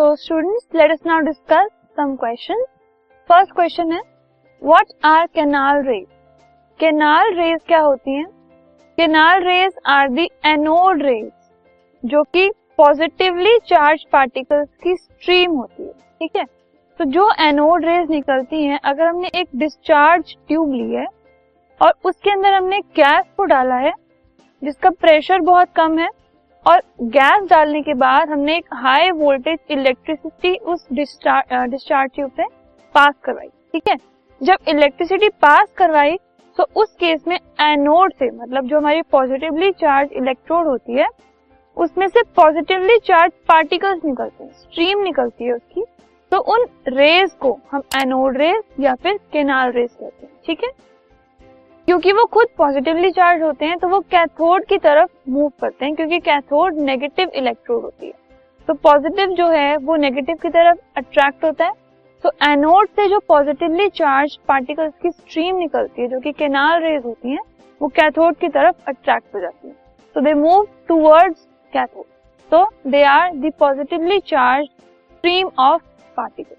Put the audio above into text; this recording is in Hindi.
So students let's now discuss some question first question है what are canal rays canal rays क्या होती है? Canal rays are the anode rays जो कि पॉजिटिवली चार्ज पार्टिकल्स की स्ट्रीम होती है, ठीक है? तो जो एनोड रेज निकलती हैं, अगर हमने एक डिस्चार्ज ट्यूब ली है, और उसके अंदर हमने गैस को डाला है, जिसका प्रेशर बहुत कम है और गैस डालने के बाद हमने एक हाई वोल्टेज इलेक्ट्रिसिटी उस डिस्चार्ज ट्यूब से पास करवाई, ठीक है? जब इलेक्ट्रिसिटी पास करवाई तो उस केस में एनोड से मतलब जो हमारी पॉजिटिवली चार्ज इलेक्ट्रोड होती है, उसमें से पॉजिटिवली चार्ज पार्टिकल्स निकलते हैं स्ट्रीम निकलती है उसकी तो उन रेज को हम एनोड रेज या फिर केनाल रेज कहते हैं, ठीक है? क्योंकि वो खुद पॉजिटिवली चार्ज होते हैं तो वो कैथोड की तरफ़ मूव करते हैं, क्योंकि कैथोड नेगेटिव इलेक्ट्रोड होती है। तो पॉजिटिव जो है, वो नेगेटिव की तरफ़ अट्रैक्ट होता है। तो एनोड से जो पॉजिटिवली चार्ज पार्टिकल्स की स्ट्रीम निकलती है, जो कि केनाल रेज होती है, वो कैथोड की तरफ़ अट्रैक्ट हो जाती है। तो दे मूव टूवर्ड्स कैथोड तो they are the positively charge stream of particles